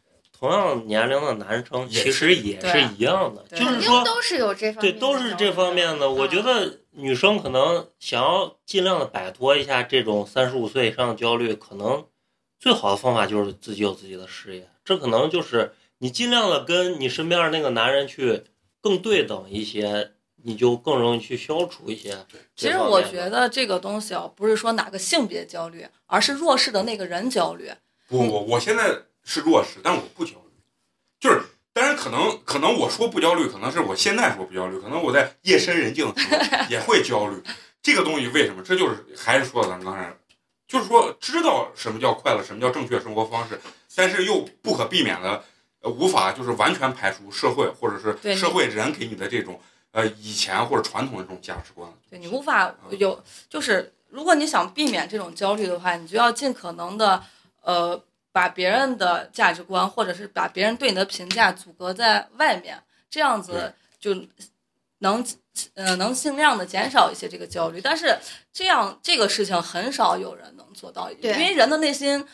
Speaker 4: 同样年龄的男生其实也是一样的，就是说
Speaker 3: 肯定都是有这方
Speaker 4: 对，
Speaker 3: 面的
Speaker 4: 都是这方面的。我觉
Speaker 3: 得
Speaker 4: 得女生可能想要尽量的摆脱一下这种三十五岁以上的焦虑，可能最好的方法就是自己有自己的事业。这可能就是你尽量的跟你身边的那个男人去更对等一些，你就更容易去消除一些。
Speaker 5: 其实我觉得这个东西啊，不是说哪个性别焦虑，而是弱势的那个人焦虑。
Speaker 1: 不，我我现在是弱势，但我不焦虑，就是。当然，可能可能我说不焦虑，可能是我现在说不焦虑，可能我在夜深人静的时候也会焦虑。这个东西为什么？这就是还是说咱们刚才，就是说知道什么叫快乐，什么叫正确生活方式，但是又不可避免的，呃，无法就是完全排除社会或者是社会人给你的这种呃以前或者传统的这种价值观。
Speaker 5: 对你无法有，就是如果你想避免这种焦虑的话，你就要尽可能的，呃，把别人的价值观或者是把别人对你的评价阻隔在外面，这样子就能呃能尽量的减少一些这个焦虑。但是这样这个事情很少有人能做到，因为人的内心，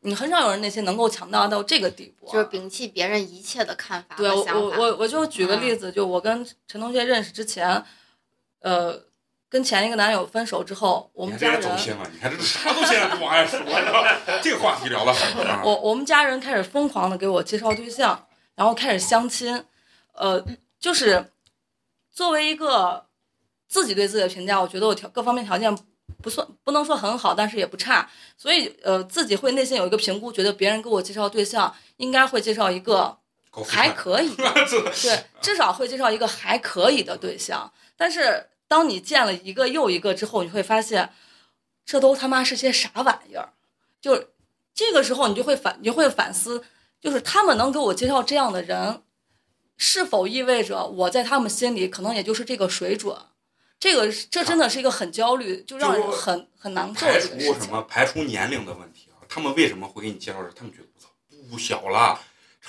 Speaker 5: 你很少有人内心能够强大到这个地步啊。
Speaker 3: 就是摒弃别人一切的看法
Speaker 5: 对。我我我就举个例子，就我跟陈同学认识之前，呃，跟前一个男友分手之后，我们家人
Speaker 1: 人走心了，你看这都啥都现在不往外说？这个话题聊的好啊。
Speaker 5: 我我们家人开始疯狂的给我介绍对象，然后开始相亲，呃，就是作为一个自己对自己的评价，我觉得我条各方面条件不算不能说很好，但是也不差，所以呃自己会内心有一个评估，觉得别人给我介绍对象应该会介绍一个还可以，对，至少会介绍一个还可以的对象。但是当你见了一个又一个之后，你会发现，这都他妈是些啥玩意儿？就这个时候，你就会反，你就会反思，就是他们能给我介绍这样的人，是否意味着我在他们心里可能也就是这个水准？这个这真的是一个很焦虑，就让人很很难受
Speaker 1: 排。除什么？排除年龄的问题啊，他们为什么会给你介绍这？他们觉得我操不小了，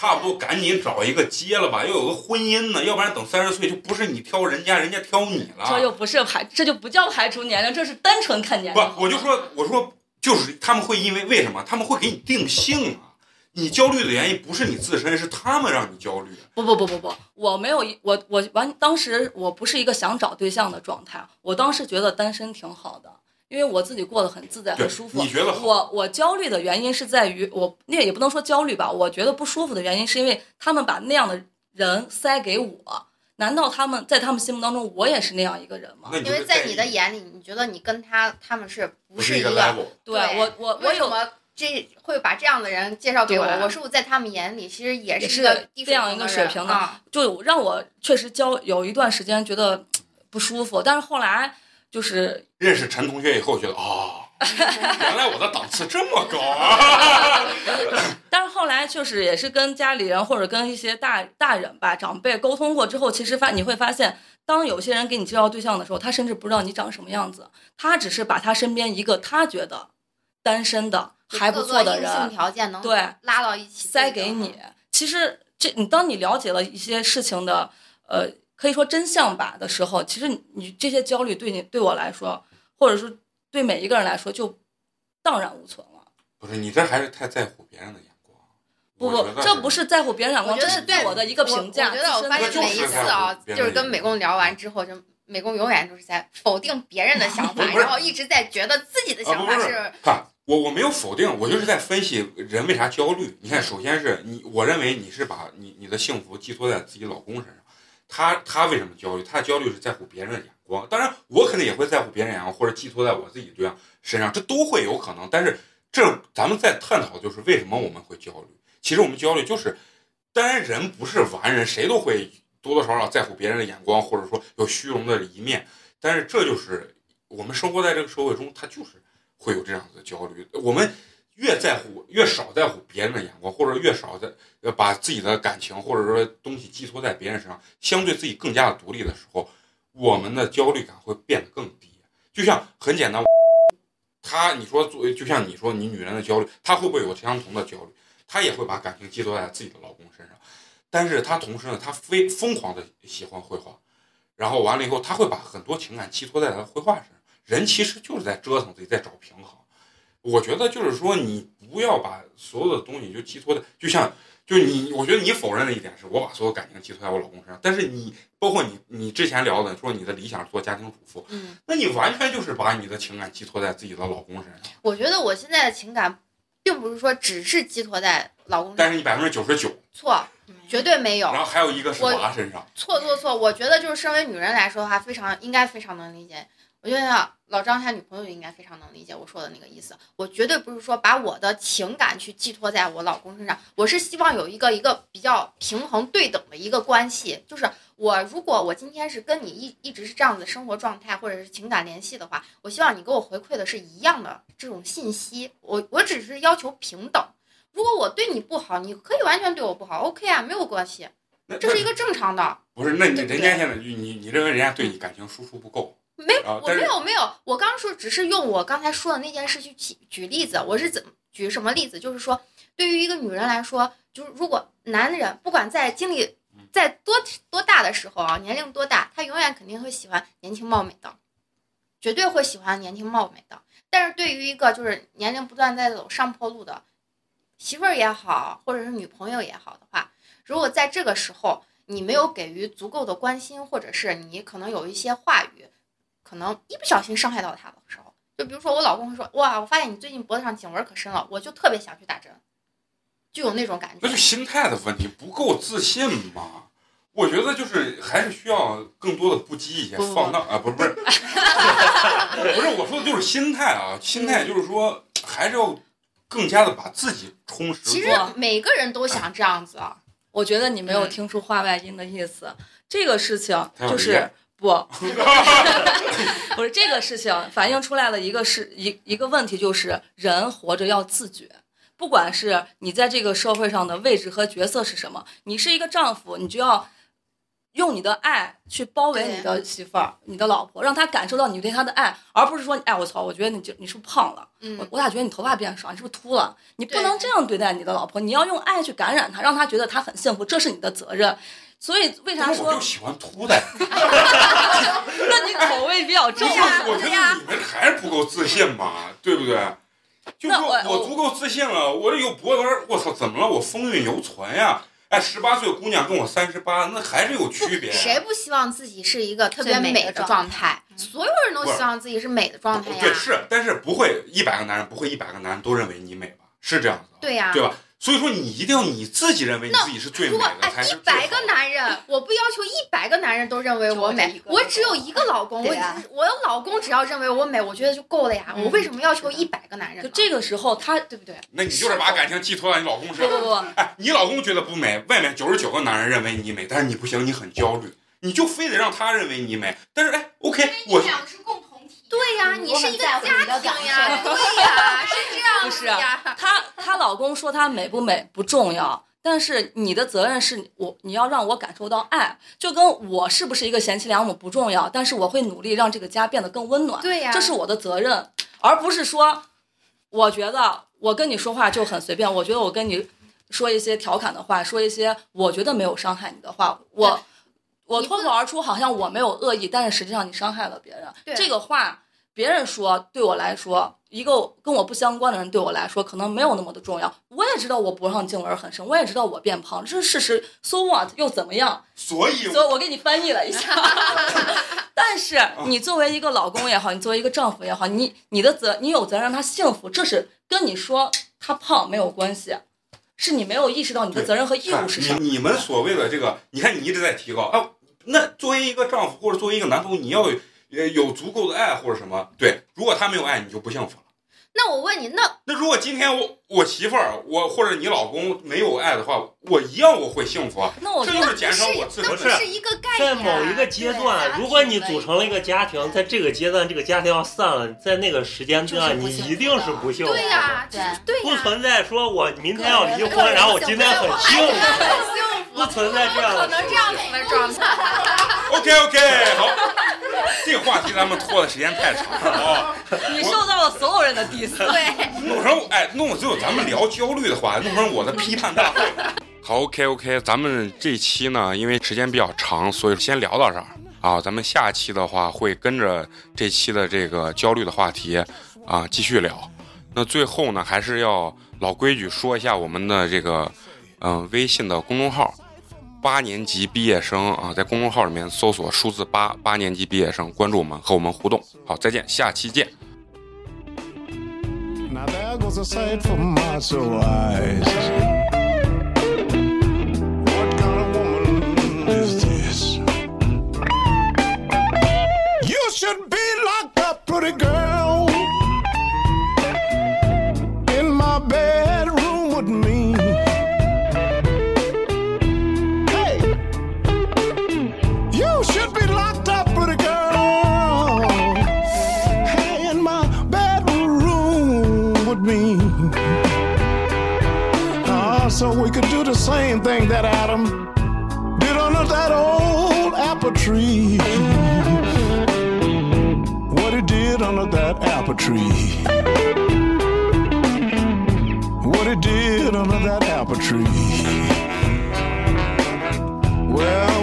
Speaker 1: 差不多赶紧找一个结了吧，要有个婚姻呢，要不然等三十岁就不是你挑人家，人家挑你了。
Speaker 5: 这又不是排，这就不叫排除年龄，这是单纯看年龄。
Speaker 1: 不，我就说，我说就是他们会因为为什么？他们会给你定性啊。你焦虑的原因不是你自身，是他们让你焦虑。
Speaker 5: 不不不不不，我没有一我我完，当时我不是一个想找对象的状态，我当时觉得单身挺好的，因为我自己过得很自在
Speaker 1: 对
Speaker 5: 很舒服。
Speaker 1: 你觉得？
Speaker 5: 我我焦虑的原因是在于我那也不能说焦虑吧，我觉得不舒服的原因是因为他们把那样的人塞给我，难道他们在他们心目当中我也是那样一个人吗？
Speaker 3: 因为在你的眼里，你觉得你跟他他们是不
Speaker 1: 不一个
Speaker 3: 是一个
Speaker 1: ？level。
Speaker 5: 对我我我有
Speaker 3: 这会把这样的人介绍给我？我是不是在他们眼里其实也
Speaker 5: 也是
Speaker 3: 是一个低
Speaker 5: 这样一个水平的
Speaker 3: 啊？
Speaker 5: 就让我确实焦有一段时间觉得 不舒服，但是后来就是
Speaker 1: 认识陈同学以后，觉得哦，原来我的档次这么高啊！
Speaker 5: 但是后来就是也是跟家里人或者跟一些大大人吧长辈沟通过之后，其实发你会发现，当有些人给你介绍对象的时候，他甚至不知道你长什么样子，他只是把他身边一个他觉得单身的还不错的人
Speaker 3: 条件能
Speaker 5: 对
Speaker 3: 拉到一起
Speaker 5: 塞给你。其实这你当你了解了一些事情的呃可以说真相吧的时候，其实你你这些焦虑对你对我来说，或者说对每一个人来说就荡然无存了。
Speaker 1: 不是你这还是太在乎别人的眼光。
Speaker 5: 不不这不是在乎别人眼光，这是对我的一个评价。
Speaker 3: 我觉得我发现每一次啊就是跟美工聊完之后，就美工永远都是在否定别人的想法，然后一直在觉得自己的想法是，
Speaker 1: 看我我没有否定，我就是在分析人为啥焦虑。你看，首先是你，我认为你是把你你的幸福寄托在自己老公身上，他他为什么焦虑？他的焦虑是在乎别人的眼当然，我肯定也会在乎别人眼光，或者寄托在我自己对象身上，这都会有可能。但是这咱们在探讨就是为什么我们会焦虑。其实我们焦虑就是，当然人不是完人，谁都会多多少少在乎别人的眼光，或者说有虚荣的一面。但是这就是我们生活在这个社会中，他就是会有这样子的焦虑。我们越在乎，越少在乎别人的眼光，或者越少在呃把自己的感情或者说东西寄托在别人身上，相对自己更加的独立的时候，我们的焦虑感会变得更低。就像很简单，他你说作为就像你说你女人的焦虑，她会不会有相同的焦虑？她也会把感情寄托在自己的老公身上，但是她同时呢，她非疯狂的喜欢绘画，然后完了以后，她会把很多情感寄托在她绘画身上。人其实就是在折腾自己，在找平衡。我觉得就是说，你不要把所有的东西就寄托在，就像就你，我觉得你否认的一点是我把所有感情寄托在我老公身上，但是你包括你你之前聊的说你的理想做家庭主妇，
Speaker 3: 嗯，
Speaker 1: 那你完全就是把你的情感寄托在自己的老公身上，
Speaker 3: 我觉得我现在的情感，并不是说只是寄托在老公上，
Speaker 1: 但是你百分之九十九，
Speaker 3: 错，绝对没有
Speaker 1: 然，后还有一个是娃身上，
Speaker 3: 错错错，我觉得就是身为女人来说的话，非常应该非常能理解。我觉得老张他女朋友应该非常能理解我说的那个意思。我绝对不是说把我的情感去寄托在我老公身上，我是希望有一个一个比较平衡对等的一个关系。就是我如果我今天是跟你一一直是这样的生活状态或者是情感联系的话，我希望你给我回馈的是一样的这种信息。我我只是要求平等。如果我对你不好，你可以完全对我不好，OK 啊，没有关系，这是一个正常的。
Speaker 1: 不是，那你人家现在你你你认为人家对你感情输出不够？
Speaker 3: 没，我没有没有，我刚说只是用我刚才说的那件事去举举例子。我是怎么举什么例子？就是说，对于一个女人来说，就是如果男人不管在经历在多多大的时候啊，年龄多大，他永远肯定会喜欢年轻貌美的，绝对会喜欢年轻貌美的。但是对于一个就是年龄不断在走上坡路的媳妇儿也好，或者是女朋友也好的话，如果在这个时候你没有给予足够的关心，或者是你可能有一些话语。可能一不小心伤害到他的时候，就比如说我老公会说：“哇，我发现你最近脖子上颈纹可深了，我就特别想去打针，就有那种感觉
Speaker 1: 那就。心态的问题，不够自信嘛。我觉得就是还是需要更多的不羁一些，
Speaker 5: 不不
Speaker 1: 放荡啊，不是不是，不是我说的就是心态啊，心态就是说还是要更加的把自己充实。
Speaker 3: 其实每个人都想这样子，啊
Speaker 5: 我觉得你没有
Speaker 3: 嗯
Speaker 5: 听出话外音的意思。这个事情就是不，不是这个事情反映出来了一个是一一个问题，就是人活着要自觉。不管是你在这个社会上的位置和角色是什么，你是一个丈夫，你就要用你的爱去包围你的媳妇儿、你的老婆，让她感受到你对她的爱，而不是说，哎，我操，我觉得你就你是不是胖了？
Speaker 3: 嗯
Speaker 5: 我我咋觉得你头发变少？你是不是秃了？你不能这样对待你的老婆，你要用爱去感染她，让她觉得她很幸福，这是你的责任。所以为啥说
Speaker 1: 我就？喜欢秃的，
Speaker 5: 那你口味比较重
Speaker 1: 就是
Speaker 5: 啊。
Speaker 1: 我觉得你们还是不够自信吧，对不对？就说
Speaker 5: 我
Speaker 1: 我足够自信了，我这有脖子，我操，怎么了？我风韵犹存呀！哎，十八岁姑娘跟我三十八，那还是有区别。
Speaker 3: 谁不希望自己是一个特别
Speaker 6: 美的状
Speaker 3: 状态？所有人都希望自己是美的状态呀。
Speaker 1: 对，是，但是不会一百个男人不会一百个男人都认为你美吧？是这样子的，
Speaker 3: 对呀、
Speaker 1: 对吧？所以说你一定要你自己认为你自己是最美
Speaker 3: 如果
Speaker 1: 的，
Speaker 3: 一
Speaker 1: 是
Speaker 3: 百个
Speaker 1: 最好的
Speaker 3: 男人，我不要求一百个男人都认为我美，
Speaker 6: 我
Speaker 3: 我只有一个老公，我我的老公只要认为我美，我觉得就够了呀。
Speaker 6: 嗯
Speaker 3: 我为什么要求一百个男人？
Speaker 5: 就这个时候，他
Speaker 3: 对不对？
Speaker 1: 那你就是把感情寄托到你老公身上。
Speaker 5: 不不不，
Speaker 1: 哎，你老公觉得不美，外面九十九个男人认为你美，但是你不行，你很焦虑，你就非得让他认为你美。但是哎，OK，我
Speaker 3: 个是共同体。对呀，
Speaker 6: 嗯
Speaker 3: 你是一个家庭呀，对呀，是这样
Speaker 5: 不是啊
Speaker 3: 子呀。
Speaker 5: 她她老公说她美不美不重要，但是你的责任是我你要让我感受到爱，就跟我是不是一个贤妻良母不重要，但是我会努力让这个家变得更温暖，
Speaker 3: 对呀
Speaker 5: 这是我的责任，而不是说我觉得我跟你说话就很随便，我觉得我跟你说一些调侃的话，说一些我觉得没有伤害你的话，我。我脱口而出，好像我没有恶意，但是实际上你伤害了别人。
Speaker 3: 对
Speaker 5: 这个话别人说对我来说，一个跟我不相关的人对我来说，可能没有那么的重要。我也知道我脖上颈纹很深，我也知道我变胖，这是事实。So what 又怎么样？
Speaker 1: 所以
Speaker 5: 所以我给你翻译了一下。但是你作为一个老公也好，你作为一个丈夫也好，你你的责你有责任让他幸福，这是跟你说他胖没有关系，是你没有意识到你的责任和义务是啥。
Speaker 1: 你你们所谓的这个，你看你一直在提高啊，那作为一个丈夫或者作为一个男朋友，你要有呃有足够的爱或者什么，对，如果他没有爱，你就不幸福了。
Speaker 3: 那我问你，那
Speaker 1: 那如果今天我我媳妇儿我或者你老公没有爱的话，我一样我会幸福啊，
Speaker 5: 那我
Speaker 1: 这就是减少我自
Speaker 3: 那
Speaker 1: 个
Speaker 4: 不是
Speaker 1: 的。
Speaker 3: 不是一个概
Speaker 4: 在
Speaker 3: 念在。
Speaker 4: 某一个阶段，如果你组成了一个家庭，在这个阶段，这个家庭要散了，在那个时间段，你一定是不幸福的。
Speaker 3: 对呀，
Speaker 6: 对
Speaker 4: 不存在说我明天要离婚，然后我今天很幸福，
Speaker 3: 很幸福，
Speaker 4: 不存在这样的
Speaker 3: 可能这样子的状态。
Speaker 1: OK OK，好，这个话题咱们拖的时间太长了啊。
Speaker 5: 你受到了所有人的 diss。
Speaker 3: 对，
Speaker 1: 弄成哎，弄只有咱们聊焦虑的话，弄成我的批判大会。好，OK OK，咱们这期呢，因为时间比较长，所以先聊到这儿啊。咱们下期的话会跟着这期的这个焦虑的话题啊继续聊。那最后呢，还是要老规矩说一下我们的这个嗯、微信的公众号。八年级毕业生啊，在公众号里面搜索数字八八年级毕业生，关注我们，和我们互动。好，再见，下期见。
Speaker 7: Now there goes a sight for my soul eyes. What kind of woman is this? You should be locked up, pretty girl, that Adam did under that old apple tree. What he did under that apple tree. What he did under that apple tree. Well,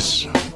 Speaker 7: Yes.